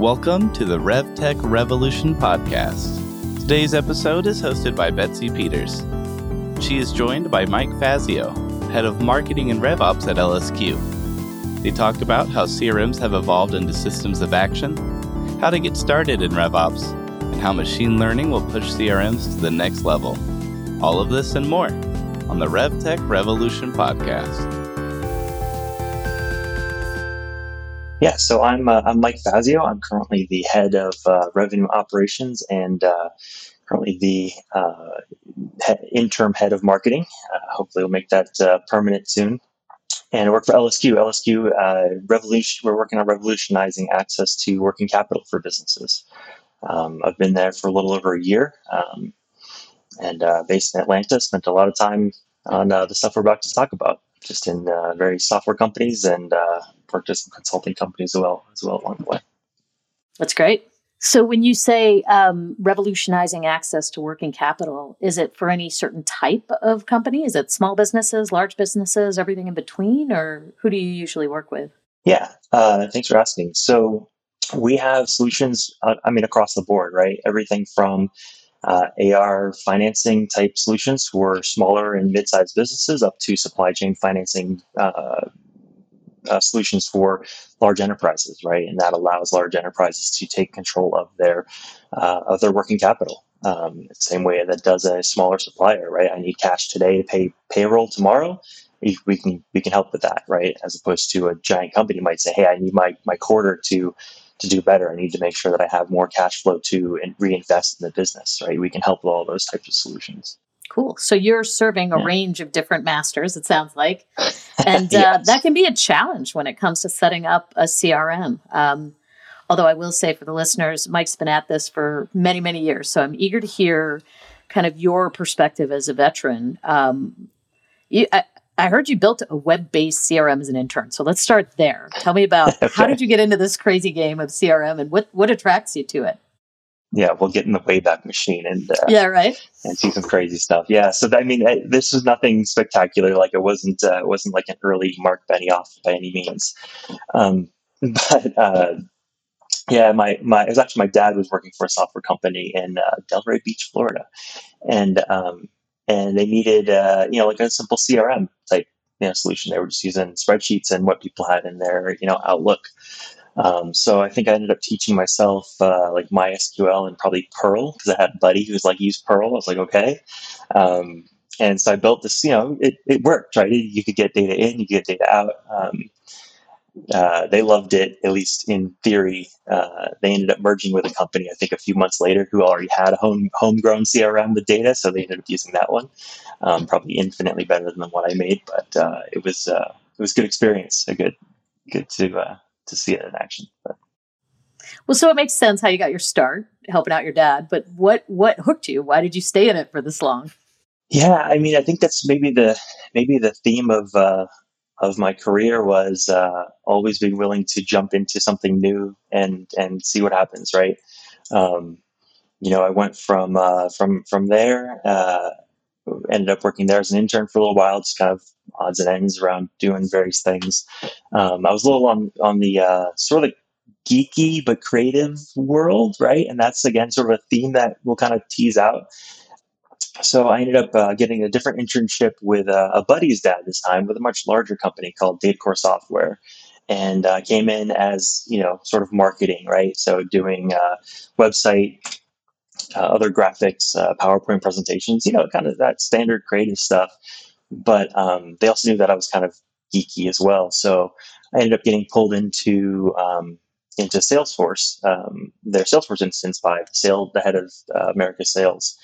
Welcome to the RevTech Revolution podcast. Today's episode is hosted by Betsy Peters. She is joined by Mike Fazio, head of marketing and RevOps at LSQ. They talked about how CRMs have evolved into systems of action, how to get started in RevOps, and how machine learning will push CRMs to the next level. All of this and more on the RevTech Revolution podcast. Yeah, so I'm uh, I'm Mike Fazio. I'm currently the head of uh, revenue operations and uh, currently the uh, he- interim head of marketing. Uh, hopefully, we'll make that uh, permanent soon. And I work for LSQ. LSQ revolution. We're working on revolutionizing access to working capital for businesses. Um, I've been there for a little over a year, um, and based in Atlanta. Spent a lot of time on the stuff we're about to talk about just in uh, various software companies and uh, worked with some consulting companies as well as well along the way. That's great. So when you say um, revolutionizing access to working capital, is it for any certain type of company? Is it small businesses, large businesses, everything in between, or who do you usually work with? Yeah, uh, thanks for asking. So we have solutions. Uh, I mean, across the board, right? Everything from uh, AR financing type solutions for smaller and mid-sized businesses up to supply chain financing uh, uh, solutions for large enterprises, right? And that allows large enterprises to take control of their uh, of their working capital. Um, same way that does a smaller supplier, right? I need cash today to pay payroll tomorrow. We can we can help with that, right? As opposed to a giant company might say, "Hey, I need my my quarter to to do better. I need to make sure that I have more cash flow to reinvest in the business, right? We can help with all those types of solutions. Cool. So you're serving a yeah. range of different masters, it sounds like. And uh, yes. uh, that can be a challenge when it comes to setting up a CRM. Um, although I will say for the listeners, Mike's been at this for many, many years. So I'm eager to hear kind of your perspective as a veteran. Um, you, I, I heard you built a web-based CRM as an intern. So let's start there. Tell me about okay. how did you get into this crazy game of CRM and what what attracts you to it? Yeah, we'll get in the Wayback Machine and uh, yeah, right, and see some crazy stuff. Yeah, so I mean, this was nothing spectacular. Like it wasn't uh, it wasn't like an early Mark Benioff by any means. Um, but uh, yeah, my my it was actually my dad was working for a software company in uh, Delray Beach, Florida, and um, and they needed uh, you know like a simple CRM type you know solution. They were just using spreadsheets and what people had in their you know Outlook. Um, so I think I ended up teaching myself uh, like MySQL and probably Perl because I had a buddy who was like use Perl. I was like okay, um, and so I built this. You know, it, it worked right. You could get data in, you could get data out. Um, uh, they loved it, at least in theory. Uh, they ended up merging with a company, I think, a few months later, who already had a home homegrown CRM with data, so they ended up using that one. Um, probably infinitely better than the one I made, but uh, it was uh, it was good experience. A good good to uh, to see it in action. But. Well, so it makes sense how you got your start helping out your dad, but what what hooked you? Why did you stay in it for this long? Yeah, I mean, I think that's maybe the maybe the theme of uh, of my career was uh, always being willing to jump into something new and and see what happens. Right. Um, you know, I went from uh, from from there. Uh, ended up working there as an intern for a little while, just kind of odds and ends around doing various things. Um, I was a little on on the uh, sort of geeky but creative world, right? And that's again sort of a theme that we'll kind of tease out so I ended up uh, getting a different internship with uh, a buddy's dad this time with a much larger company called DataCore Software. And uh, came in as, you know, sort of marketing, right? So doing uh, website, uh, other graphics, uh, PowerPoint presentations, you know, kind of that standard creative stuff. But um, they also knew that I was kind of geeky as well. So I ended up getting pulled into um, into Salesforce, um, their Salesforce instance by the sale, the head of America Sales.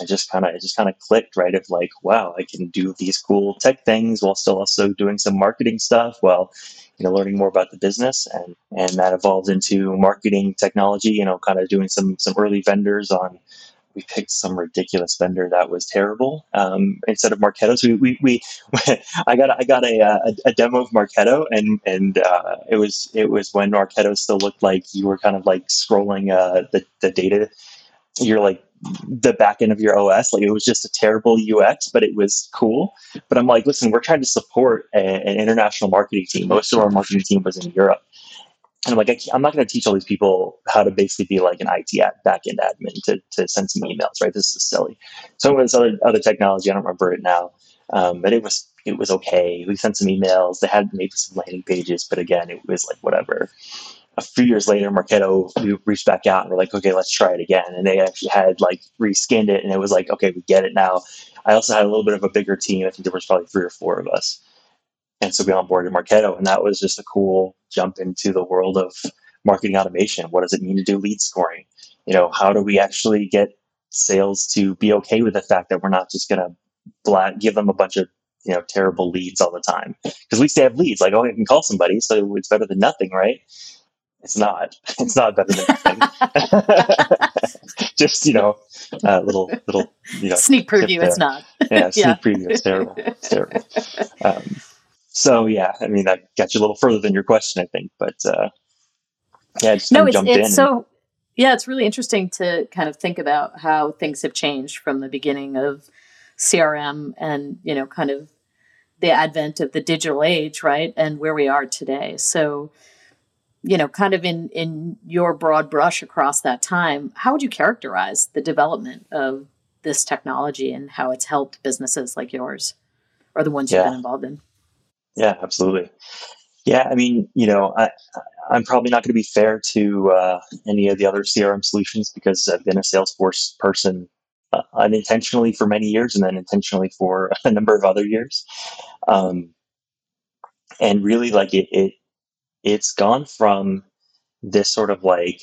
I just kind of it just kind of clicked right of like wow I can do these cool tech things while still also doing some marketing stuff while you know learning more about the business and and that evolved into marketing technology you know kind of doing some some early vendors on we picked some ridiculous vendor that was terrible um, instead of Marketo. So we, we, we I got I got a, a, a, demo of Marketo, and and uh, it was it was when Marketo still looked like you were kind of like scrolling uh, the the data. You're like the back end of your OS. Like it was just a terrible UX, but it was cool. But I'm like, listen, we're trying to support a, an international marketing team. Most of our marketing team was in Europe. and I'm like, I am not going to teach all these people how to basically be like an IT backend admin to, to send some emails, right? This is silly. So with this other other technology, I don't remember it now, um, but it was it was okay. We sent some emails. They had maybe some landing pages, but again, it was like whatever. A few years later, Marketo we reached back out and we're like, okay, let's try it again. And they actually had like reskinned it, and it was like, okay, we get it now. I also had a little bit of a bigger team. I think there was probably three or four of us. And so we onboarded Marketo, and that was just a cool jump into the world of marketing automation. What does it mean to do lead scoring? You know, how do we actually get sales to be okay with the fact that we're not just going to give them a bunch of you know terrible leads all the time because we still have leads like oh I can call somebody so it's better than nothing right it's not it's not better than nothing just you know a uh, little little you know sneak preview it's not yeah sneak yeah. preview it's terrible it's terrible um, so yeah, I mean that got you a little further than your question, I think. But uh, yeah, just no, it's, it's so yeah, it's really interesting to kind of think about how things have changed from the beginning of CRM and you know kind of the advent of the digital age, right, and where we are today. So you know kind of in in your broad brush across that time how would you characterize the development of this technology and how it's helped businesses like yours or the ones yeah. you've been involved in yeah, absolutely. Yeah, I mean, you know, I, I'm probably not going to be fair to uh, any of the other CRM solutions because I've been a Salesforce person uh, unintentionally for many years and then intentionally for a number of other years. Um, and really, like it, it, it's gone from this sort of like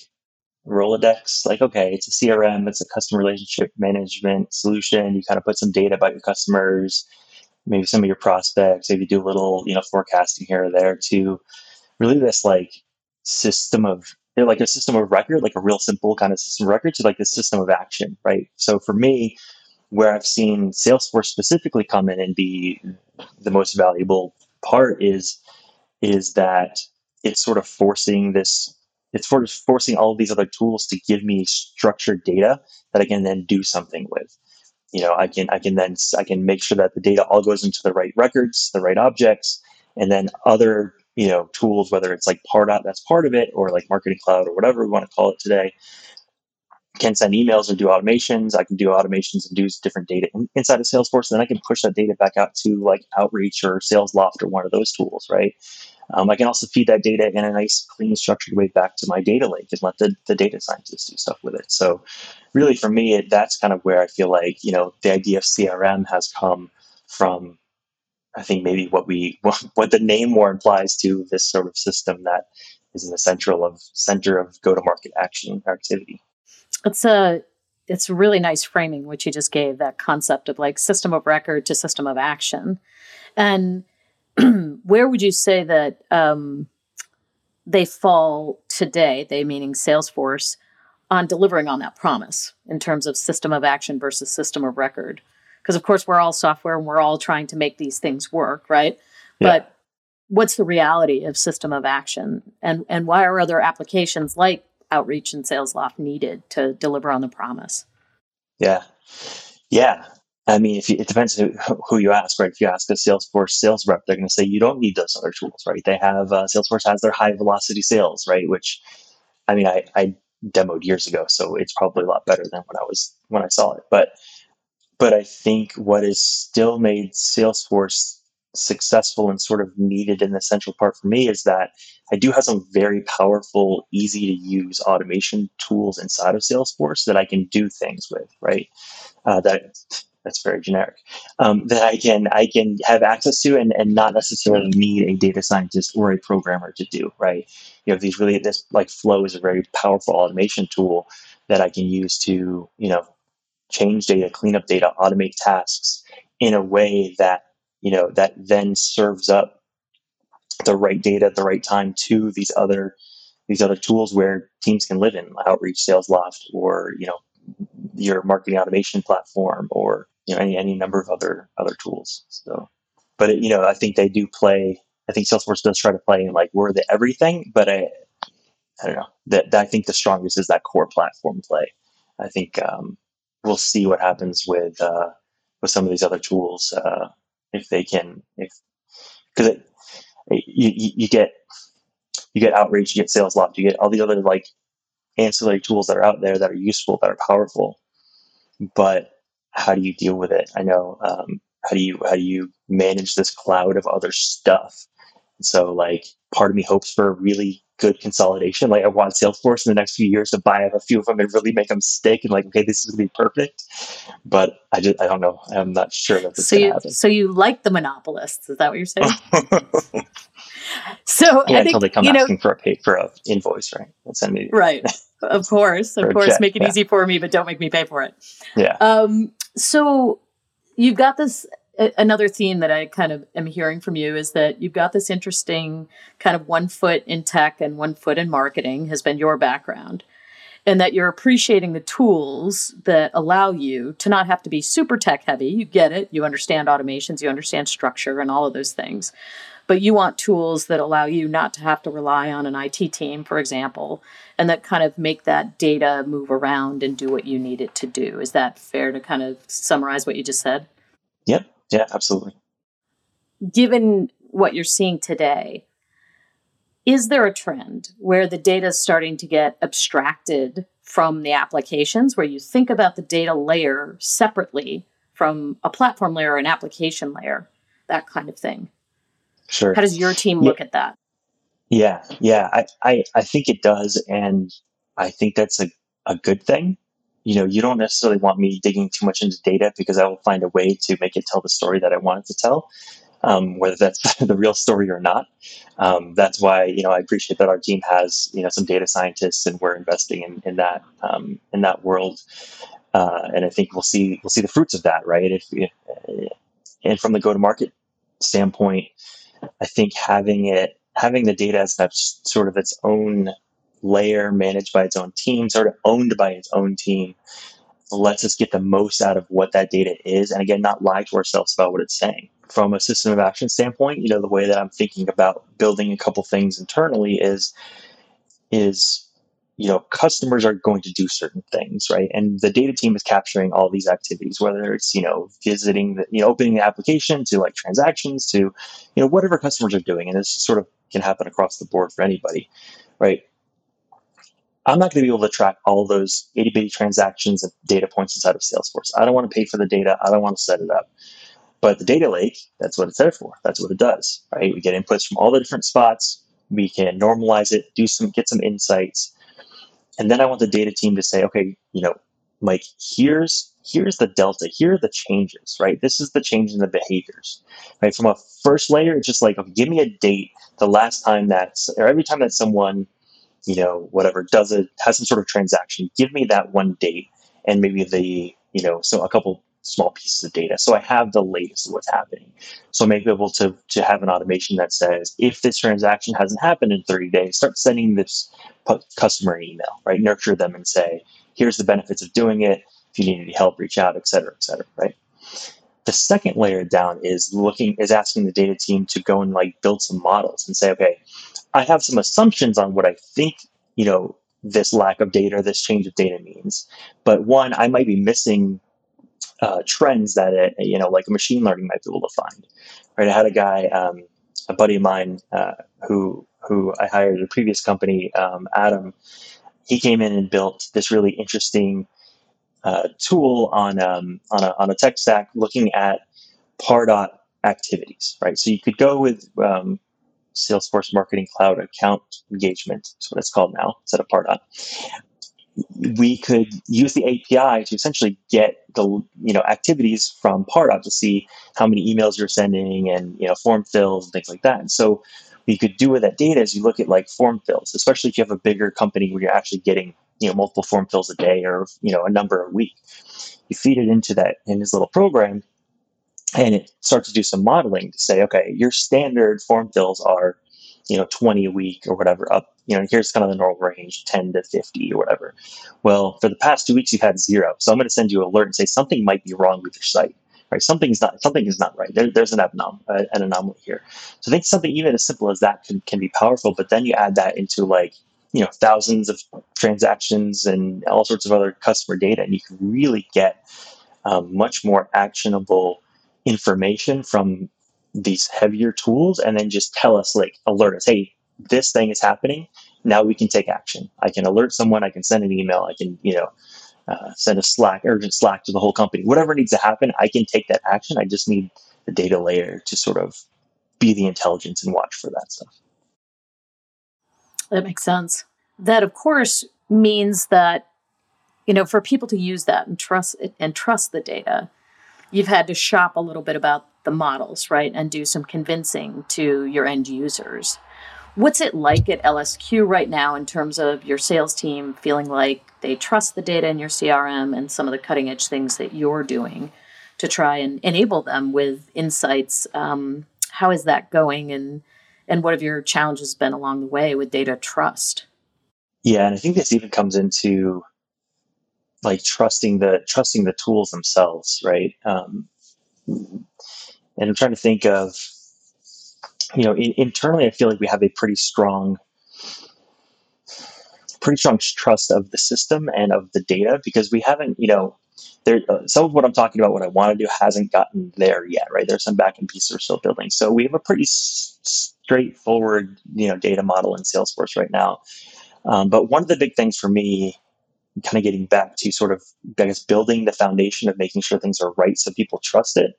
Rolodex, like, okay, it's a CRM, it's a customer relationship management solution. You kind of put some data about your customers maybe some of your prospects, maybe do a little, you know, forecasting here or there to really this like system of like a system of record, like a real simple kind of system of record to like this system of action, right? So for me, where I've seen Salesforce specifically come in and be the most valuable part is is that it's sort of forcing this it's sort of forcing all of these other tools to give me structured data that I can then do something with you know, I can I can then I can make sure that the data all goes into the right records, the right objects, and then other you know tools, whether it's like Pardot that's part of it, or like Marketing Cloud or whatever we want to call it today, can send emails or do automations. I can do automations and do different data in, inside of Salesforce, and then I can push that data back out to like Outreach or Salesloft or one of those tools, right? Um, I can also feed that data in a nice, clean, structured way back to my data lake and let the, the data scientists do stuff with it. So, really, for me, it, that's kind of where I feel like you know the idea of CRM has come from. I think maybe what we what the name more implies to this sort of system that is in the central of center of go to market action activity. It's a it's really nice framing which you just gave that concept of like system of record to system of action, and where would you say that um, they fall today, they meaning Salesforce, on delivering on that promise in terms of system of action versus system of record? Because, of course, we're all software and we're all trying to make these things work, right? Yeah. But what's the reality of system of action? And, and why are other applications like Outreach and Salesloft needed to deliver on the promise? Yeah. Yeah. I mean, if you, it depends who, who, you ask, right? If you ask a Salesforce sales rep, they're going to say you don't need those other tools, right? They have uh, Salesforce has their high velocity sales, right? Which, I mean, I, I demoed years ago, so it's probably a lot better than when I was when I saw it. But, but I think what has still made Salesforce successful and sort of needed in the central part for me is that I do have some very powerful, easy to use automation tools inside of Salesforce that I can do things with, right? Uh, that that's very generic um, that I can I can have access to and, and not necessarily need a data scientist or a programmer to do right? You know these really this like flow is a very powerful automation tool that I can use to you know change data clean up data automate tasks in a way that you know that then serves up the right data at the right time to these other these other tools where teams can live in outreach Salesloft or you know your marketing automation platform or you know any any number of other other tools. So, but it, you know, I think they do play. I think Salesforce does try to play in like we're the everything, but I I don't know that, that I think the strongest is that core platform play. I think um, we'll see what happens with uh, with some of these other tools uh, if they can if because you, you get you get Outreach, you get SalesLoft, you get all the other like ancillary tools that are out there that are useful, that are powerful. But how do you deal with it? I know um, how do you how do you manage this cloud of other stuff? And So like part of me hopes for a really good consolidation. Like I want Salesforce in the next few years to buy up a few of them and really make them stick and like, okay, this is gonna be perfect. But I just I don't know. I'm not sure that's so you, happen. So you like the monopolists? Is that what you're saying? so yeah, I think, until they come you asking know, for a pay for a invoice, right? send me right. Of course, of course, check, make it yeah. easy for me, but don't make me pay for it. Yeah. Um, so you've got this another theme that I kind of am hearing from you is that you've got this interesting kind of one foot in tech and one foot in marketing has been your background. And that you're appreciating the tools that allow you to not have to be super tech heavy. You get it. You understand automations, you understand structure and all of those things. But you want tools that allow you not to have to rely on an IT team, for example, and that kind of make that data move around and do what you need it to do. Is that fair to kind of summarize what you just said? Yep. Yeah, absolutely. given what you're seeing today, is there a trend where the data is starting to get abstracted from the applications, where you think about the data layer separately from a platform layer or an application layer, that kind of thing? Sure. How does your team Yeah. look at that? Yeah, yeah, I, I, I think it does, and I think that's a, a good thing. You know, you don't necessarily want me digging too much into data because I will find a way to make it tell the story that I want it to tell, um, whether that's the real story or not. Um, that's why you know I appreciate that our team has you know some data scientists, and we're investing in in that um, in that world. Uh, and I think we'll see we'll see the fruits of that, right? If, if and from the go to market standpoint, I think having it having the data as sort of its own layer managed by its own team, sort of owned by its own team, lets us get the most out of what that data is. And again, not lie to ourselves about what it's saying. From a system of action standpoint, you know, the way that I'm thinking about building a couple things internally is is you know customers are going to do certain things right? And the data team is capturing all these activities whether it's you know visiting the you know opening the application to like transactions to you know whatever customers are doing and this sort of can happen across the board for anybody right? I'm not going to be able to track all those itty bitty transactions and data points inside of salesforce. I don't want to pay for the data. I don't want to set it up. But the data lake that's what it's there for. That's what it does right? We get inputs from all the different spots. We can normalize it do some get some insights and then I want the data team to say, okay, you know, Mike, here's here's the delta, here are the changes, right? This is the change in the behaviors, right? From a first layer, it's just like, okay, give me a date, the last time that, or every time that someone, you know, whatever does it has some sort of transaction, give me that one date and maybe the, you know, so a couple small pieces of data. So I have the latest of what's happening. So I may be able to, to have an automation that says, if this transaction hasn't happened in 30 days, start sending this customer an email, right? Nurture them and say, here's the benefits of doing it. If you need any help, reach out, et cetera, et cetera, right? The second layer down is looking, is asking the data team to go and like build some models and say, okay, I have some assumptions on what I think, you know, this lack of data, this change of data means. But one, I might be missing uh, trends that it, you know, like machine learning might be able to find. Right? I had a guy, um, a buddy of mine, uh, who who I hired at a previous company, um, Adam. He came in and built this really interesting uh, tool on um, on a on a tech stack looking at Pardot activities. Right, so you could go with um, Salesforce Marketing Cloud account engagement. That's what it's called now, instead of Pardot we could use the API to essentially get the you know activities from Pardot to see how many emails you're sending and you know form fills and things like that. And so what you could do with that data is you look at like form fills, especially if you have a bigger company where you're actually getting you know multiple form fills a day or you know a number a week. You feed it into that in this little program, and it starts to do some modeling to say, okay, your standard form fills are you know 20 a week or whatever up you know here's kind of the normal range 10 to 50 or whatever. Well for the past two weeks you've had zero. So i'm going to send you an alert and say something might be wrong with your site right? Something's not something is not right. There, there's an, anom- uh, an anomaly here. So i think something even as simple as that can, can be powerful but then you add that into like you know thousands of transactions and all sorts of other customer data and you can really get um, much more actionable information from these heavier tools and then just tell us like alert us hey this thing is happening. Now we can take action. I can alert someone. I can send an email. I can, you know, uh, send a Slack, urgent Slack to the whole company. Whatever needs to happen, I can take that action. I just need the data layer to sort of be the intelligence and watch for that stuff. That makes sense. That, of course, means that you know for people to use that and trust it and trust the data, you've had to shop a little bit about the models, right, and do some convincing to your end users. What's it like at LSQ right now in terms of your sales team feeling like they trust the data in your CRM and some of the cutting edge things that you're doing to try and enable them with insights? Um, how is that going, and and what have your challenges been along the way with data trust? Yeah, and I think this even comes into like trusting the trusting the tools themselves, right? Um, and I'm trying to think of you know, in, internally, I feel like we have a pretty strong, pretty strong trust of the system and of the data because we haven't, you know, there uh, some of what I'm talking about, what I want to do, hasn't gotten there yet, right? There's some back backend pieces we're still building, so we have a pretty s- straightforward, you know, data model in Salesforce right now. Um, but one of the big things for me, kind of getting back to sort of, I guess, building the foundation of making sure things are right so people trust it,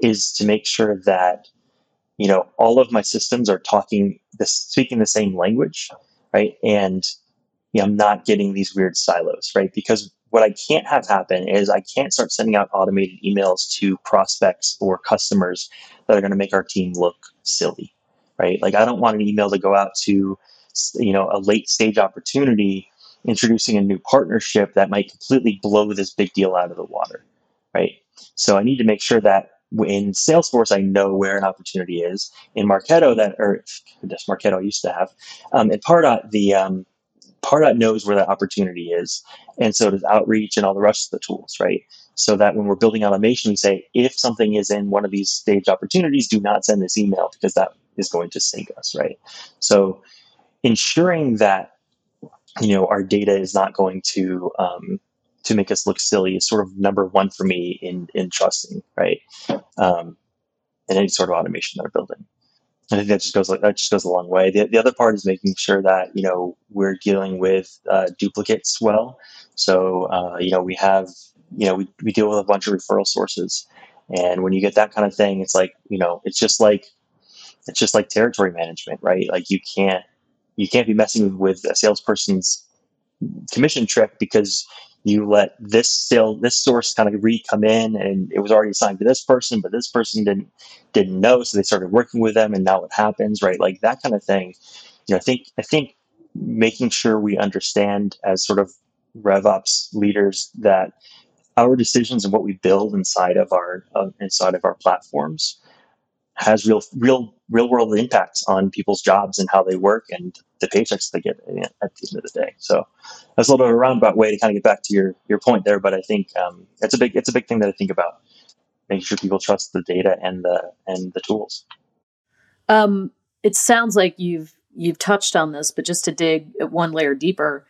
is to make sure that you know, all of my systems are talking this, speaking the same language, right? And you know, I'm not getting these weird silos, right? Because what I can't have happen is I can't start sending out automated emails to prospects or customers that are going to make our team look silly, right? Like I don't want an email to go out to, you know, a late stage opportunity introducing a new partnership that might completely blow this big deal out of the water, right? So I need to make sure that in Salesforce, I know where an opportunity is. In Marketo, that or this Marketo used to have, um, in Pardot, the um, Pardot knows where that opportunity is, and so does Outreach and all the rest of the tools, right? So that when we're building automation, we say if something is in one of these staged opportunities, do not send this email because that is going to sink us, right? So ensuring that you know our data is not going to um, to make us look silly is sort of number one for me in in trusting, right? Um, in any sort of automation that we're building. I think that just goes like that just goes a long way. The, the other part is making sure that you know we're dealing with uh, duplicates well. So uh, you know we have you know we, we deal with a bunch of referral sources, and when you get that kind of thing, it's like you know it's just like it's just like territory management, right? Like you can't you can't be messing with a salesperson's commission trick because you let this sale this source kind of re come in and it was already assigned to this person but this person didn't didn't know so they started working with them and now what happens right? Like that kind of thing. You know i think i think making sure we understand as sort of revops leaders that our decisions and what we build inside of our uh, inside of our platforms has real real real world impacts on people's jobs and how they work and the paychecks they get at the end of the day. So that's a little bit of a roundabout way to kind of get back to your your point there, but I think um, it's a big it's a big thing that I think about making sure people trust the data and the and the tools. Um, it sounds like you've you've touched on this, but just to dig one layer deeper,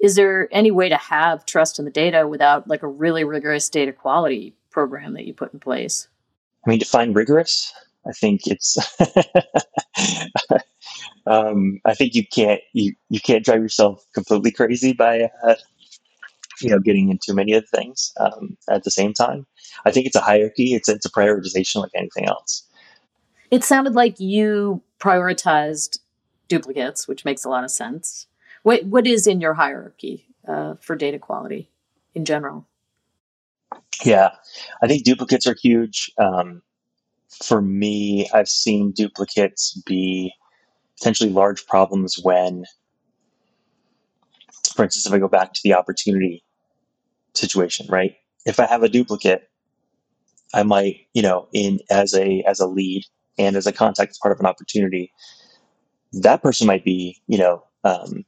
is there any way to have trust in the data without like a really rigorous data quality program that you put in place? I mean, define rigorous. I think it's. um, I think you can't you, you can't drive yourself completely crazy by uh, you know getting into many of the things um, at the same time. I think it's a hierarchy. It's it's a prioritization like anything else. It sounded like you prioritized duplicates, which makes a lot of sense. What what is in your hierarchy uh, for data quality in general? Yeah, I think duplicates are huge. Um, for me, I've seen duplicates be potentially large problems when, for instance, if I go back to the opportunity situation, right? If I have a duplicate, I might, you know, in as a as a lead and as a contact as part of an opportunity, that person might be, you know, um,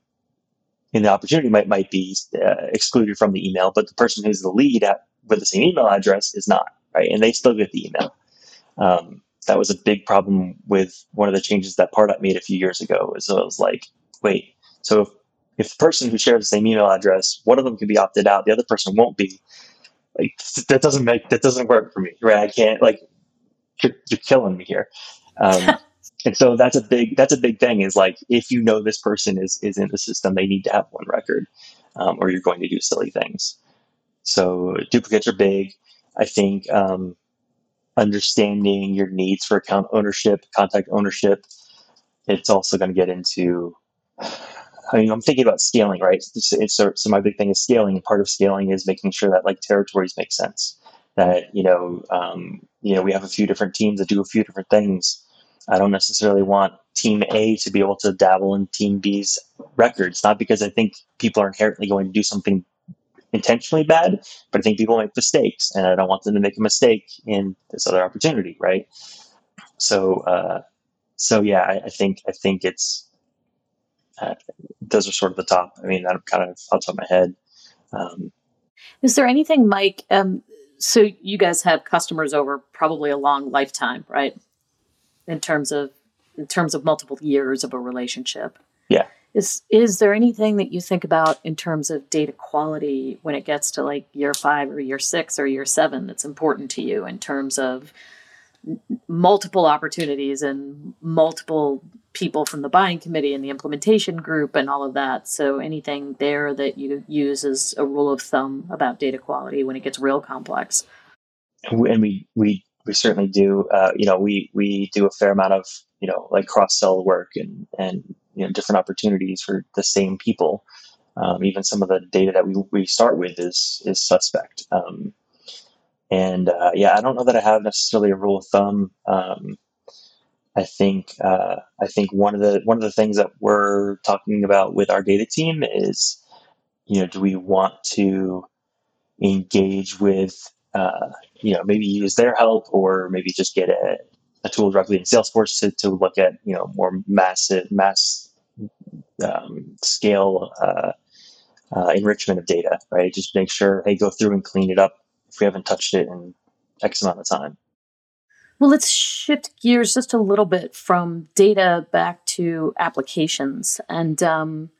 in the opportunity might might be uh, excluded from the email, but the person who's the lead at with the same email address is not, right? And they still get the email. Um, that was a big problem with one of the changes that Pardot made a few years ago. Is it was like, wait, so if, if the person who shares the same email address, one of them can be opted out, the other person won't be. Like that doesn't make that doesn't work for me, right? I can't like you're, you're killing me here. Um, and so that's a big that's a big thing is like if you know this person is is in the system they need to have one record um, or you're going to do silly things so duplicates are big i think um, understanding your needs for account ownership contact ownership it's also going to get into I mean, I'm thinking about scaling, right? So, so my big thing is scaling. And part of scaling is making sure that like territories make sense. That you know, um, you know, we have a few different teams that do a few different things. I don't necessarily want Team A to be able to dabble in Team B's records, not because I think people are inherently going to do something intentionally bad, but I think people make mistakes, and I don't want them to make a mistake in this other opportunity, right? So, uh, so yeah, I, I think I think it's uh, those are sort of the top. I mean, that kind of off top of my head. Um, Is there anything, Mike? Um, so you guys have customers over probably a long lifetime, right? In terms of in terms of multiple years of a relationship. Is is there anything that you think about in terms of data quality when it gets to like year five or year six or year seven that's important to you in terms of multiple opportunities and multiple people from the buying committee and the implementation group and all of that. So anything there that you use as a rule of thumb about data quality when it gets real complex. And we we we certainly do. Uh, you know, we we do a fair amount of you know like cross sell work and and you know different opportunities for the same people. Um, even some of the data that we, we start with is is suspect. Um, and uh, yeah, I don't know that I have necessarily a rule of thumb. Um, I think uh, I think one of the one of the things that we're talking about with our data team is, you know, do we want to engage with, uh, you know, maybe use their help or maybe just get a, a tool directly in Salesforce to, to look at, you know, more massive mass um, scale uh, uh enrichment of data, right? Just make sure, hey, go through and clean it up if we haven't touched it in X amount of time. Well, let's shift gears just a little bit from data back to applications and um,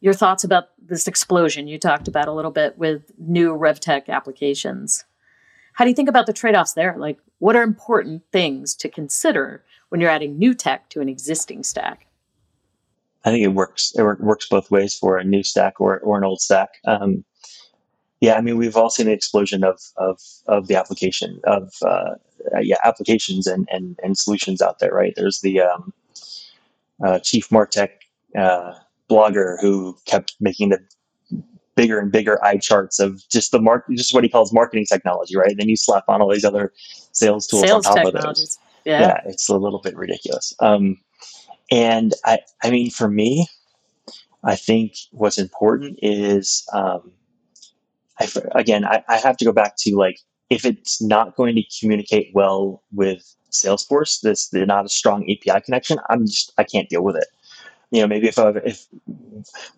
your thoughts about this explosion you talked about a little bit with new RevTech applications. How do you think about the trade offs there? Like, what are important things to consider when you're adding new tech to an existing stack? I think it works. It works both ways for a new stack or, or an old stack. Um, yeah, I mean, we've all seen the explosion of of of the application of uh, uh, yeah applications and, and and solutions out there, right? There's the um, uh, chief Martech uh, blogger who kept making the bigger and bigger eye charts of just the mark, just what he calls marketing technology, right? Then you slap on all these other sales tools sales on top of those. Yeah. yeah, it's a little bit ridiculous. Um, and I, I mean, for me, I think what's important is um, I, again, I, I have to go back to like if it's not going to communicate well with Salesforce, this they're not a strong API connection. I'm just I can't deal with it. You know, maybe if I if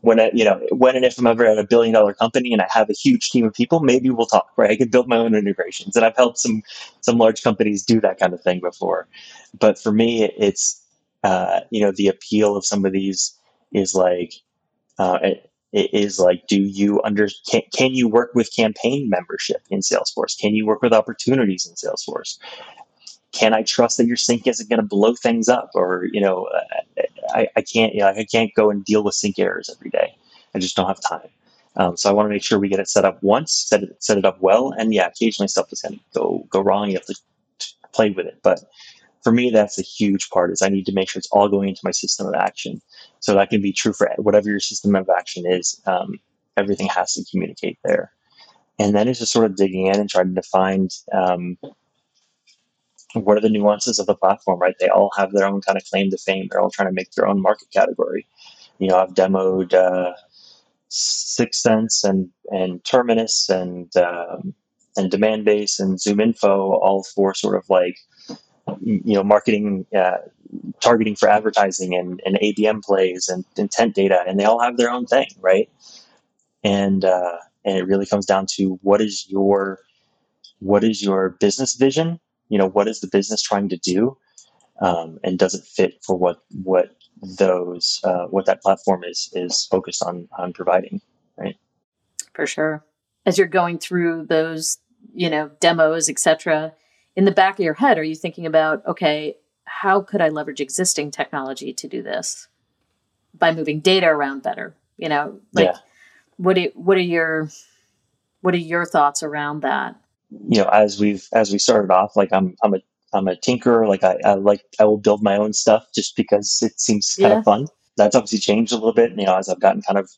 when I, you know when and if I'm ever at a billion dollar company and I have a huge team of people, maybe we'll talk. Right, I can build my own integrations, and I've helped some some large companies do that kind of thing before. But for me, it's uh, you know the appeal of some of these is like uh, is like do you under can, can you work with campaign membership in salesforce can you work with opportunities in salesforce can i trust that your sync isn't going to blow things up or you know i, I can't you know, i can't go and deal with sync errors every day i just don't have time um, so i want to make sure we get it set up once set it set it up well and yeah occasionally stuff is going to go go wrong you have to play with it but for me, that's a huge part is I need to make sure it's all going into my system of action. So that can be true for whatever your system of action is. Um, everything has to communicate there. And then it's just sort of digging in and trying to find um, what are the nuances of the platform, right? They all have their own kind of claim to fame. They're all trying to make their own market category. You know, I've demoed uh, 6sense and and Terminus and um, and Demandbase and ZoomInfo, all for sort of like you know marketing uh, targeting for advertising and, and abm plays and intent data and they all have their own thing right and uh, and it really comes down to what is your what is your business vision you know what is the business trying to do um, and does it fit for what what those uh, what that platform is is focused on on providing right for sure as you're going through those you know demos etc in the back of your head, are you thinking about, okay, how could I leverage existing technology to do this by moving data around better? You know, like yeah. what do, what are your what are your thoughts around that? You know, as we've as we started off, like I'm I'm a I'm a tinkerer. Like I, I like I will build my own stuff just because it seems kind yeah. of fun. That's obviously changed a little bit, you know, as I've gotten kind of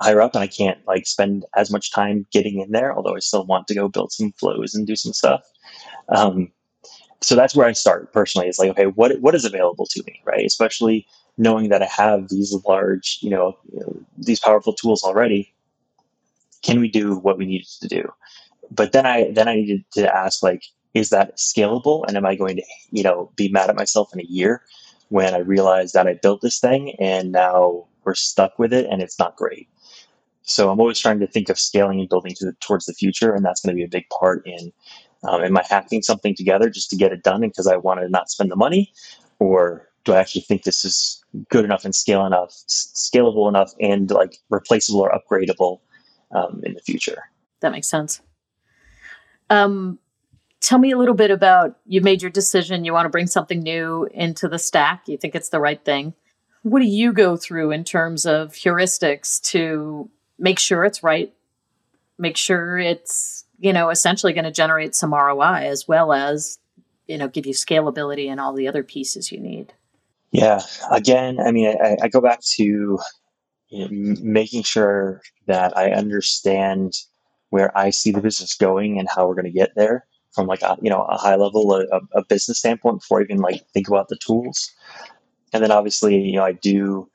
higher up and I can't like spend as much time getting in there, although I still want to go build some flows and do some stuff. Um, so that's where I start personally. Is like, okay, what what is available to me, right? Especially knowing that I have these large, you know, you know these powerful tools already. Can we do what we needed to do? But then I then I needed to ask like, is that scalable? And am I going to, you know, be mad at myself in a year when I realize that I built this thing and now we're stuck with it and it's not great? So I'm always trying to think of scaling and building to, towards the future, and that's going to be a big part in um, am I hacking something together just to get it done because I want to not spend the money, or do I actually think this is good enough and scale enough, scalable enough, and like replaceable or upgradable um, in the future? That makes sense. Um, tell me a little bit about you made your decision. You want to bring something new into the stack. You think it's the right thing. What do you go through in terms of heuristics to make sure it's right, make sure it's, you know, essentially going to generate some ROI as well as, you know, give you scalability and all the other pieces you need. Yeah. Again, I mean, I, I go back to you know, making sure that I understand where I see the business going and how we're going to get there from like a, you know a high level a, a business standpoint before I even like think about the tools. And then obviously, you know, I do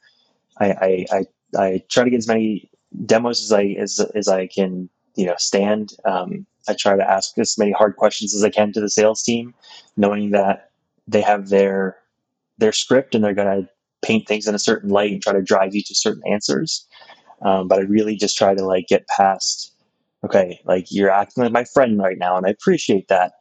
I I, I, I try to get as many demos as I as, as I can you know stand. Um, I try to ask as many hard questions as I can to the sales team, knowing that they have their their script and they're going to paint things in a certain light and try to drive you to certain answers. Um, but I really just try to like get past. Okay, like you're acting like my friend right now, and I appreciate that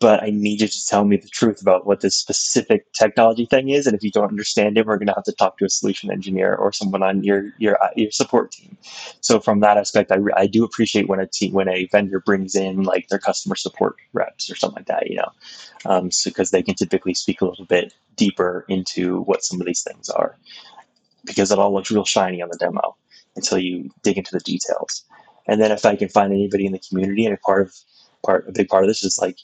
but I need you to tell me the truth about what this specific technology thing is. And if you don't understand it, we're going to have to talk to a solution engineer or someone on your your uh, your support team. So from that aspect, I, I do appreciate when a team when a vendor brings in like their customer support reps or something like that, you know, um, so because they can typically speak a little bit deeper into what some of these things are, because it all looks real shiny on the demo until you dig into the details. And then if I can find anybody in the community, and a part of part a big part of this is like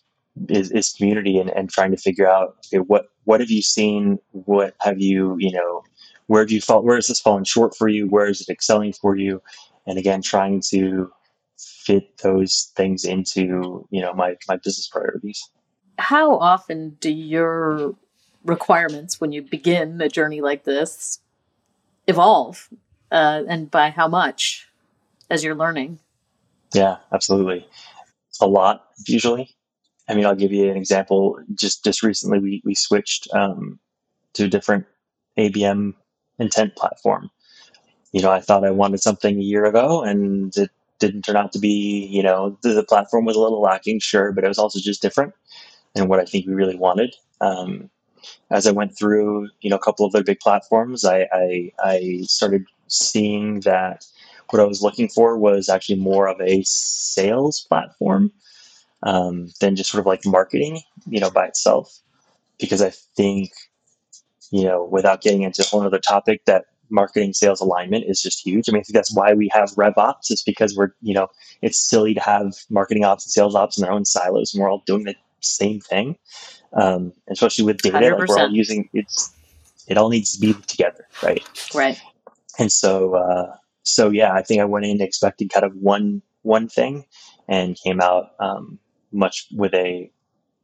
is, is community and, and trying to figure out okay what what have you seen? What have you you know where have you fall where is this falling short for you? Where is it excelling for you? And again trying to fit those things into you know my my business priorities. How often do your requirements when you begin a journey like this evolve? Uh, and by how much as you're learning yeah absolutely a lot usually I mean, I'll give you an example. Just just recently, we we switched um, to a different ABM intent platform. You know, I thought I wanted something a year ago, and it didn't turn out to be. You know, the, the platform was a little lacking, sure, but it was also just different than what I think we really wanted. Um, as I went through, you know, a couple of other big platforms, I, I, I started seeing that what I was looking for was actually more of a sales platform um, than just sort of like marketing, you know, by itself. Because I think, you know, without getting into a whole other topic, that marketing sales alignment is just huge. I mean, I think that's why we have RevOps. It's because we're, you know, it's silly to have marketing ops and sales ops in their own silos, and we're all doing the same thing. Um, especially with data, 100%. like we're all using it's. It all needs to be together, right? Right. And so, uh, so yeah, I think I went in expecting kind of one one thing, and came out um, much with a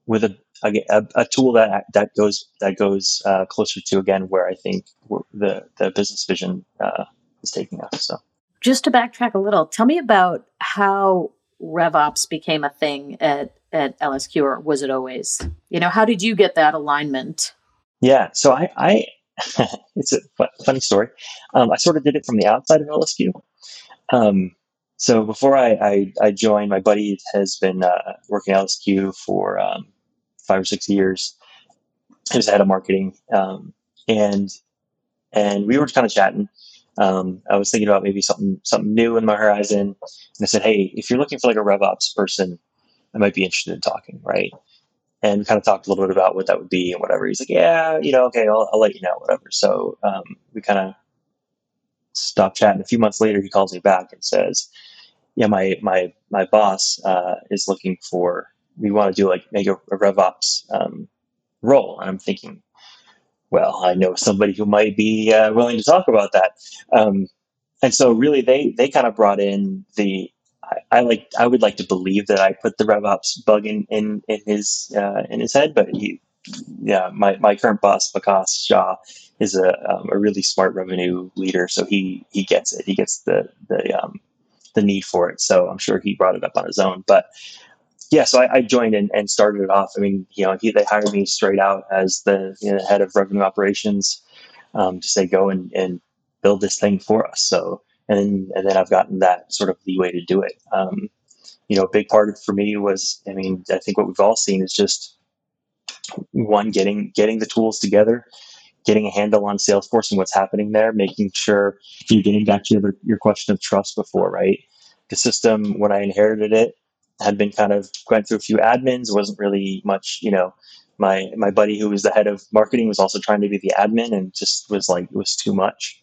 with a, a, a tool that that goes that goes uh, closer to again where I think the the business vision uh, is taking us. So, just to backtrack a little, tell me about how RevOps became a thing at at LSQ, or was it always? You know, how did you get that alignment? Yeah, so I, I it's a funny story. Um, I sort of did it from the outside of LSQ. Um, so before I, I, I, joined, my buddy has been uh, working at LSQ for um, five or six years. He was head of marketing, um, and and we were kind of chatting. Um, I was thinking about maybe something something new in my horizon, and I said, "Hey, if you're looking for like a RevOps person, I might be interested in talking." Right? And we kind of talked a little bit about what that would be and whatever. He's like, yeah, you know, okay, I'll, I'll let you know, whatever. So um, we kind of stopped chatting. A few months later, he calls me back and says, yeah, my my my boss uh, is looking for. We want to do like make a, a RevOps um, role, and I'm thinking, well, I know somebody who might be uh, willing to talk about that. Um, and so, really, they they kind of brought in the I, like I would like to believe that I put the RevOps bug in in, in his uh, in his head, but he, yeah, my, my current boss, Vikas Shah, is a, um, a really smart revenue leader, so he he gets it. He gets the the um, the need for it. So I'm sure he brought it up on his own. But yeah, so I, I joined and, and, started it off. I mean, you know, he, they hired me straight out as the you know, head of revenue operations um, to say go and, and build this thing for us. So and and then I've gotten that sort of leeway to do it. Um, you know, a big part for me was, I mean, I think what we've all seen is just one getting getting the tools together, getting a handle on Salesforce and what's happening there, making sure you're getting back to your, your question of trust before, right? The system when I inherited it had been kind of going through a few admins, wasn't really much, you know. My my buddy who was the head of marketing was also trying to be the admin and just was like it was too much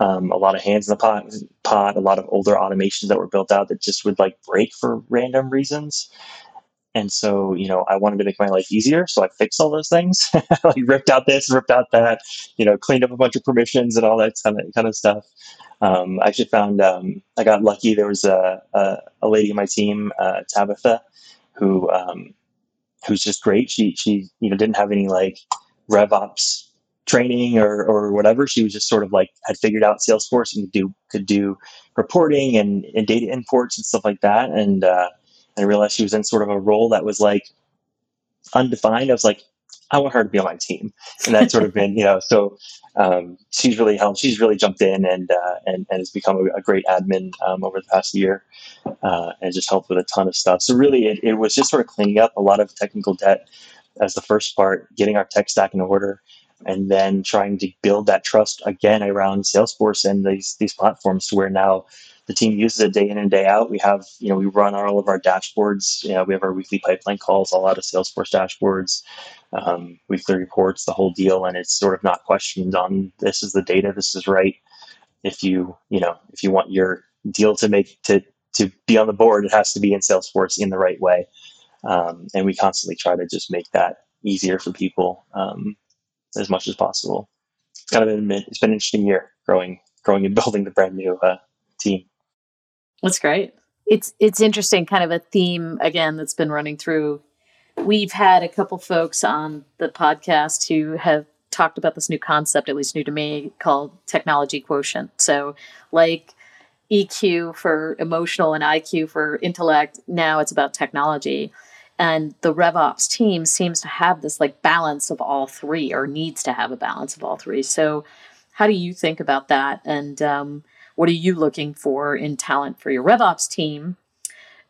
um, a lot of hands in the pot, pot, a lot of older automations that were built out that just would like break for random reasons. And so, you know, I wanted to make my life easier. So I fixed all those things, like ripped out this, ripped out that, you know, cleaned up a bunch of permissions and all that kind of, kind of stuff. Um, I actually found, um, I got lucky. There was a, a, a lady in my team, uh, Tabitha, who, um, who's just great. She, she, you know, didn't have any like rev RevOps training or, or whatever. She was just sort of like had figured out Salesforce and could do could do reporting and, and data imports and stuff like that. And uh, I realized she was in sort of a role that was like undefined. I was like, I want her to be on my team, and that's sort of been you know. So um, she's really helped. She's really jumped in and uh, and, and has become a, a great admin um, over the past year, uh, and just helped with a ton of stuff. So really, it, it was just sort of cleaning up a lot of technical debt as the first part, getting our tech stack in order, and then trying to build that trust again around Salesforce and these these platforms to where now the team uses it day in and day out. We have, you know, we run all of our dashboards. You know, we have our weekly pipeline calls, all out of Salesforce dashboards, um, weekly reports, the whole deal, and it's sort of not questioned on this is the data, this is right. If you, you know, if you want your deal to make to to be on the board, it has to be in Salesforce in the right way. Um, and we constantly try to just make that easier for people. Um, as much as possible. It's kind of been it's been an interesting year growing growing and building the brand new uh, team. That's great. It's it's interesting, kind of a theme again that's been running through. We've had a couple folks on the podcast who have talked about this new concept, at least new to me, called technology quotient. So, like EQ for emotional and IQ for intellect, now it's about technology and the RevOps team seems to have this like balance of all three, or needs to have a balance of all three. So, how do you think about that? And um, what are you looking for in talent for your RevOps team?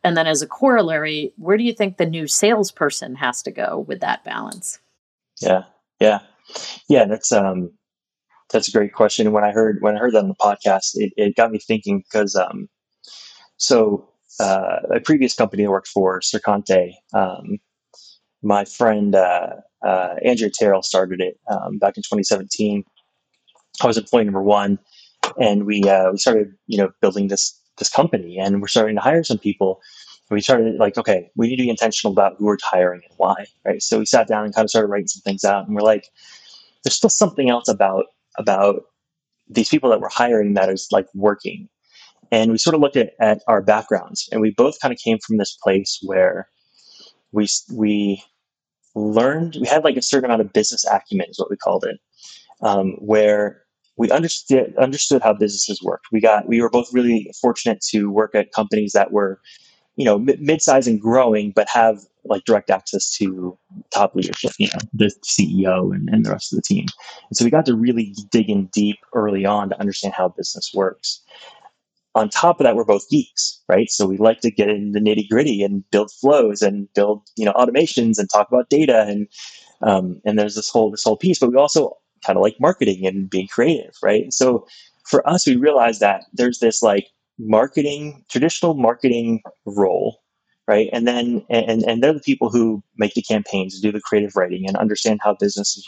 And then, as a corollary, where do you think the new salesperson has to go with that balance? Yeah, yeah, yeah. That's um, that's a great question. When I heard when I heard that on the podcast, it, it got me thinking because um, so uh, a previous company I worked for, Sercante, um, my friend uh, uh, Andrea Tarrell started it um, back in 2017. I was employee number one, and we uh, we started you know building this this company, and we're starting to hire some people. And we started like, okay, we need to be intentional about who we're hiring and why, right? So we sat down and kind of started writing some things out, and we're like, there's still something else about about these people that we're hiring that is like working and we sort of looked at, at our backgrounds, and we both kind of came from this place where we we learned we had like a certain amount of business acumen is what we called it, um, where we understood understood how businesses worked. We got we were both really fortunate to work at companies that were, you know, mid-size and growing, but have like direct access to top leadership, you know, the CEO and, and the rest of the team. And so we got to really dig in deep early on to understand how business works on top of that, we're both geeks, right? So we like to get in the nitty gritty and build flows and build, you know, automations and talk about data and um, and there's this whole this whole piece. But we also kind of like marketing and being creative, right? So for us, we realized that there's this like marketing traditional marketing role right? And then and and they're the people who make the campaigns, and do the creative writing, and understand how business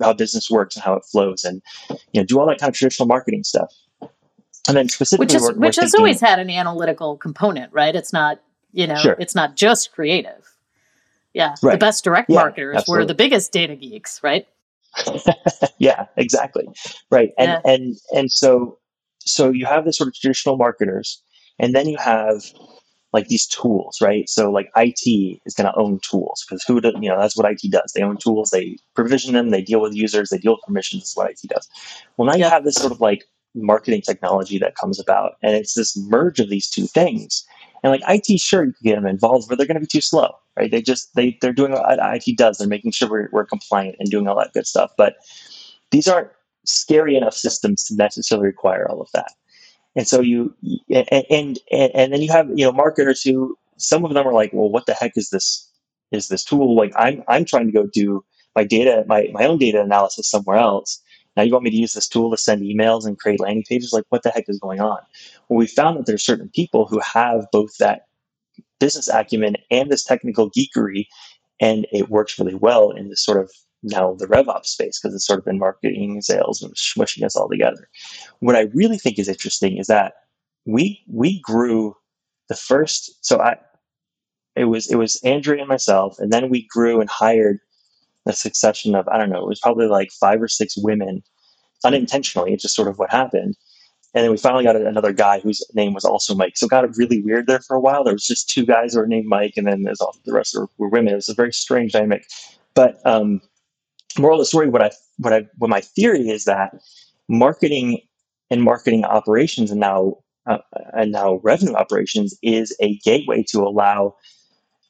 how business works and how it flows, and you know do all that kind of traditional marketing stuff. And then specifically, which, is, we're, which we're has thinking, always had an analytical component, right? It's not you know Sure. it's not just creative. Yeah, the best direct Yeah, marketers were the biggest data geeks, right? yeah, exactly. Right. And Yeah. and and so so you have this sort of traditional marketers, and then you have like these tools, right? So like IT is going to own tools because who do, you know that's what IT does. They own tools, they provision them, they deal with users, they deal with permissions. Is what IT does. Well, now you have this sort of like marketing technology that comes about, and it's this merge of these two things. And like IT, sure, you can get them involved, but they're going to be too slow, right? They just they they're doing what IT does. They're making sure we're, we're compliant and doing all that good stuff. But these aren't scary enough systems to necessarily require all of that. And so you and and and, then you have you know marketers who some of them are like, well, what the heck is this is this tool? Like I'm I'm trying to go do my data my my own data analysis somewhere else. Now you want me to use this tool to send emails and create landing pages? Like what the heck is going on? Well, we found that there's certain people who have both that business acumen and this technical geekery, and it works really well in this sort of now the RevOps space because it's sort of been marketing and sales and smushing us all together. What I really think is interesting is that we we grew the first so I it was it was Andrea and myself, and then we grew and hired a succession of I don't know, it was probably like five or six women unintentionally. It's just sort of what happened. And then we finally got another guy whose name was also Mike. So it got really weird there for a while. There was just two guys who were named Mike, and then there's all the rest were, were women. It was a very strange dynamic. But um, moral of the story, what I what I what my theory is that marketing and marketing operations and now uh, and now revenue operations is a gateway to allow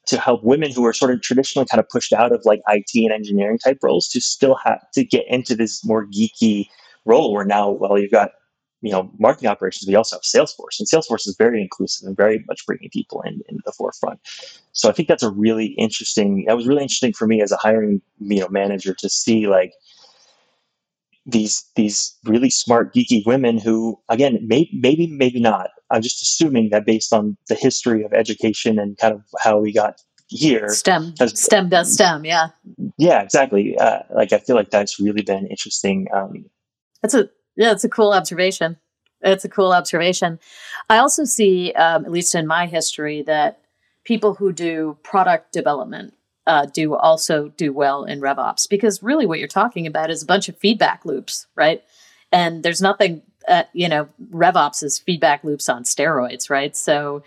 to help women who are sort of traditionally kind of pushed out of like IT and engineering type roles to still have to get into this more geeky role where now well you've got you know marketing operations we also have salesforce and salesforce is very inclusive and very much bringing people in into the forefront. So i think that's a really interesting that was really interesting for me as a hiring you know manager to see like these these really smart geeky women who again may, maybe maybe not i'm just assuming that based on the history of education and kind of how we got here STEM, Has- STEM does STEM. Yeah, yeah exactly uh, like i feel like that's really been interesting um, that's a yeah, it's a cool observation. It's a cool observation. I also see, um, at least in my history, that people who do product development uh, do also do well in RevOps because really what you're talking about is a bunch of feedback loops, right? And there's nothing, uh, you know, RevOps is feedback loops on steroids, right? So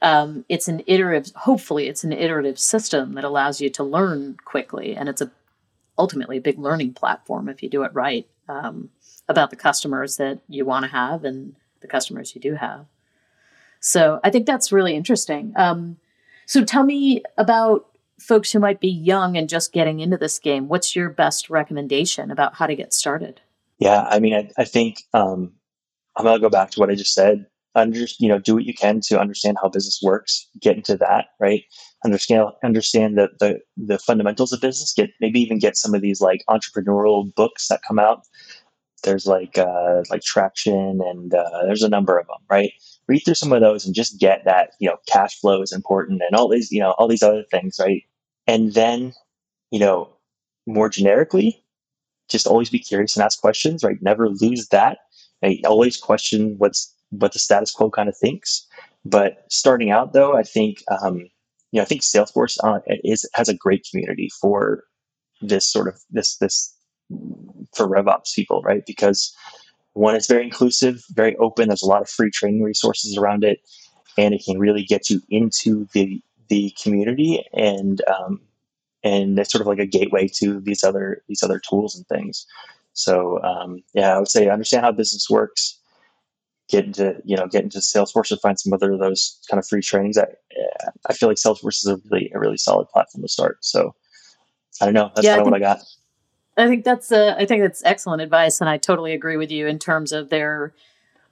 um, it's an iterative, hopefully, it's an iterative system that allows you to learn quickly. And it's a ultimately a big learning platform if you do it right um, about the customers that you want to have and the customers you do have. So I think that's really interesting. Um, so tell me about folks who might be young and just getting into this game. What's your best recommendation about how to get started? yeah i mean i, I think um, i'm going to go back to what i just said under you know do what you can to understand how business works get into that right understand understand the the, the fundamentals of business get maybe even get some of these like entrepreneurial books that come out there's like uh, like traction and uh, there's a number of them right read through some of those and just get that you know cash flow is important and all these you know all these other things right and then you know more generically just always be curious and ask questions right never lose that right? always question what's what the status quo kind of thinks but starting out though i think um, you know i think salesforce uh, is has a great community for this sort of this this for RevOps people, right? Because one, it's very inclusive, very open. There's a lot of free training resources around it, and it can really get you into the the community and um, and it's sort of like a gateway to these other these other tools and things. So um, yeah, I would say understand how business works. Get into you know get into Salesforce and find some other of those kind of free trainings. I I feel like Salesforce is a really a really solid platform to start. So I don't know. That's Yeah, kind of what I got. I think that's uh, I think that's excellent advice, and I totally agree with you in terms of their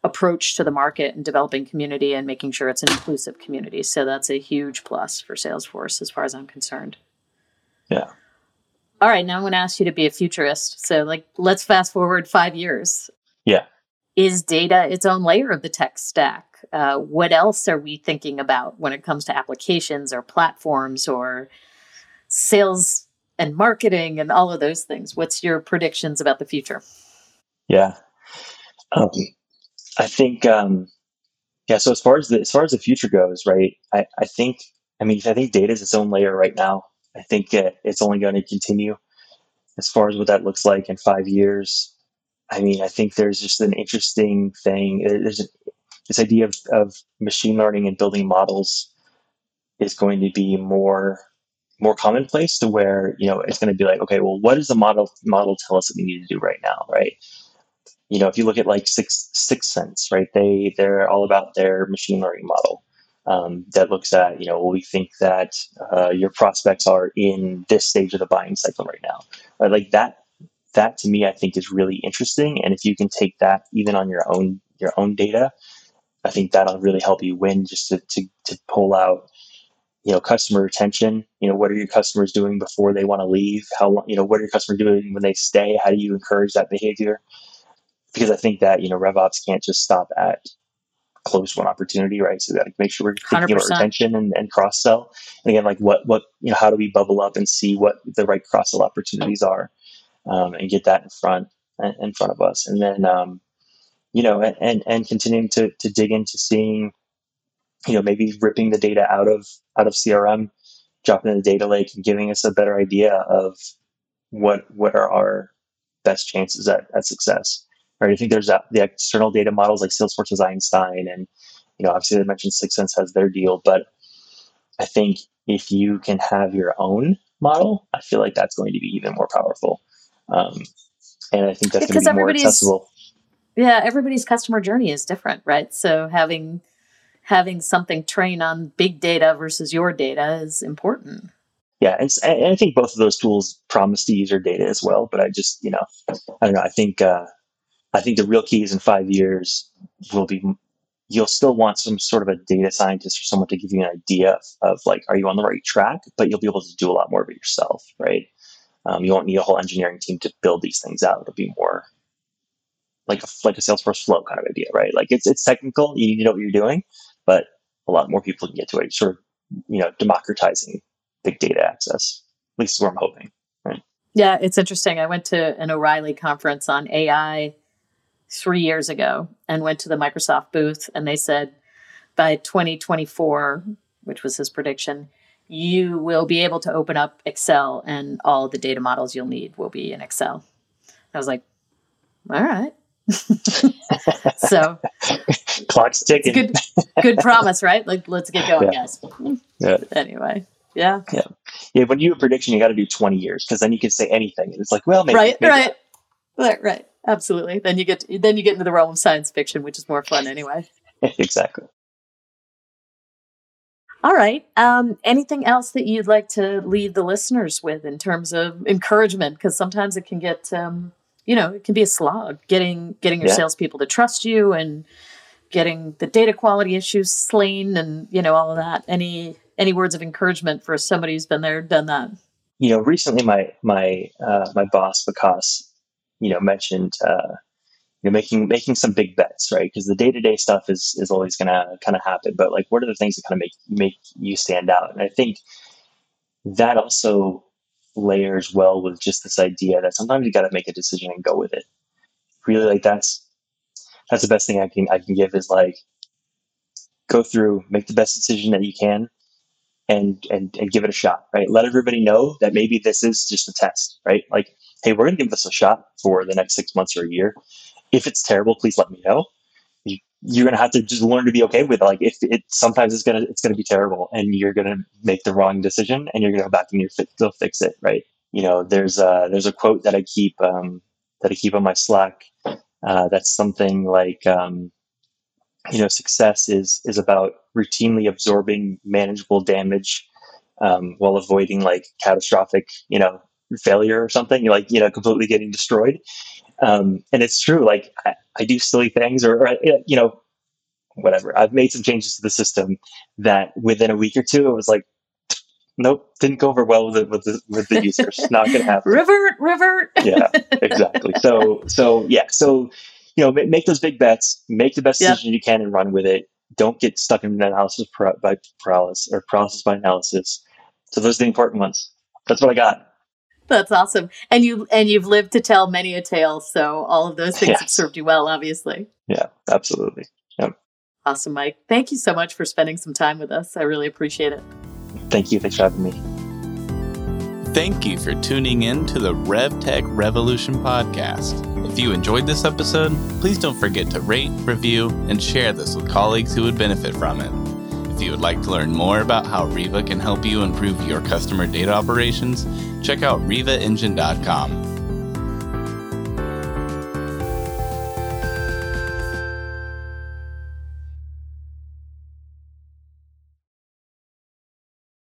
approach to the market and developing community and making sure it's an inclusive community. So that's a huge plus for Salesforce, as far as I'm concerned. Yeah. All right, now I'm going to ask you to be a futurist. So, like, let's fast forward five years. Yeah. is data its own layer of the tech stack? Uh, what else are we thinking about when it comes to applications or platforms or sales and marketing and all of those things? What's your predictions about the future? Yeah, um, I think um, yeah. So as far as the as far as the future goes, right? I, I think I mean I think data is its own layer right now. I think it, it's only going to continue. As far as what that looks like in five years, I mean, I think there's just an interesting thing. There's this idea of, of machine learning and building models is going to be more more commonplace to where you know it's going to be like okay well what does the model model tell us that we need to do right now right you know if you look at like 6sense right they they're all about their machine learning model um, that looks at you know we think that uh, your prospects are in this stage of the buying cycle right now. Right? like that that to me i think is really interesting and if you can take that even on your own your own data i think that'll really help you win just to, to, to pull out you know customer retention you know what are your customers doing before they want to leave? How long you know what are your customers doing when they stay? How do you encourage that behavior because i think that you know revops can't just stop at close won opportunity right? So we got to make sure we're thinking 100%. about retention and, and cross sell and again like what what you know how do we bubble up and see what the right cross sell opportunities are um, and get that in front in front of us? And then um, you know and, and and continuing to to dig into seeing you know maybe ripping the data out of out of crm dropping in the data lake and giving us a better idea of what what are our best chances at, at success right i think there's the external data models like salesforce's einstein and you know obviously they mentioned 6sense has their deal but i think if you can have your own model i feel like that's going to be even more powerful um, and i think that's going to be more accessible yeah everybody's customer journey is different right so having having something train on big data versus your data is important. Yeah, and, and, I think both of those tools promise to use your data as well. But I just, you know, I don't know. I think uh, I think the real key is in five years will be you'll still want some sort of a data scientist or someone to give you an idea of, of like, are you on the right track? But you'll be able to do a lot more of it yourself, right? Um, you won't need a whole engineering team to build these things out. It'll be more like a like a Salesforce flow kind of idea, right? Like it's it's technical. You need to know what you're doing, but a lot more people can get to it. Sort of, you know, democratizing big data access. At least is where I'm hoping. Right. Yeah, it's interesting. I went to an O'Reilly conference on AI three years ago and went to the Microsoft booth, and they said by 2024, which was his prediction, you will be able to open up Excel and all the data models you'll need will be in Excel. I was like, all right. so clock's ticking. Good, good promise, right? Like, let's get going, yeah. guys. Yeah. Anyway, yeah, yeah, yeah. When you do a prediction, you got to do twenty years because then you can say anything, and it's like, well, maybe, right, maybe right, right, right. Absolutely. Then you get then you get into the realm of science fiction, which is more fun anyway. exactly. All right. Um, anything else that you'd like to leave the listeners with in terms of encouragement? Because sometimes it can get um, you know, it can be a slog getting getting your yeah. salespeople to trust you and getting the data quality issues slain and you know all of that. Any any words of encouragement for somebody who's been there, done that? You know, recently my my uh, my boss Vikas, you know, mentioned uh, you know making making some big bets, right? Because the day to day stuff is is always to kind of happen, but like, what are the things that kind of make make you stand out? And I think that also layers well with just this idea that sometimes you got to make a decision and go with it. Really, like that's that's the best thing I can I can give is like go through, make the best decision that you can, and and and give it a shot. Right, let everybody know that maybe this is just a test. Right, like hey, we're gonna give this a shot for the next six months or a year. If it's terrible, please let me know. You, are gonna have to just learn to be okay with it. Like if it sometimes it's gonna it's gonna be terrible, and you're gonna make the wrong decision, and you're gonna go back and go fix it. Right. You know, there's a there's a quote that I keep um, that I keep on my Slack. Uh, that's something like um, you know success is is about routinely absorbing manageable damage um, while avoiding like catastrophic you know failure or something you're like you know completely getting destroyed um, and it's true like I, I do silly things or, or, you know whatever i've made some changes to the system that within a week or two it was like nope didn't go over well with the with the, with the users not gonna happen revert revert yeah exactly so so yeah so you know, make those big bets, make the best decision you can, and run with it. Don't get stuck in analysis by paralysis or paralysis by analysis. So those are the important ones. That's what I got. That's awesome. And you and you've lived to tell many a tale, so all of those things yes. have served you well, obviously. Yeah, absolutely. Yeah. Awesome, Mike. Thank you so much for spending some time with us. I really appreciate it. Thank you. Thanks for having me. Thank you for tuning in to the RevTech Revolution podcast. If you enjoyed this episode, please don't forget to rate, review, and share this with colleagues who would benefit from it. If you would like to learn more about how Riva can help you improve your customer data operations, check out rivaengine.com.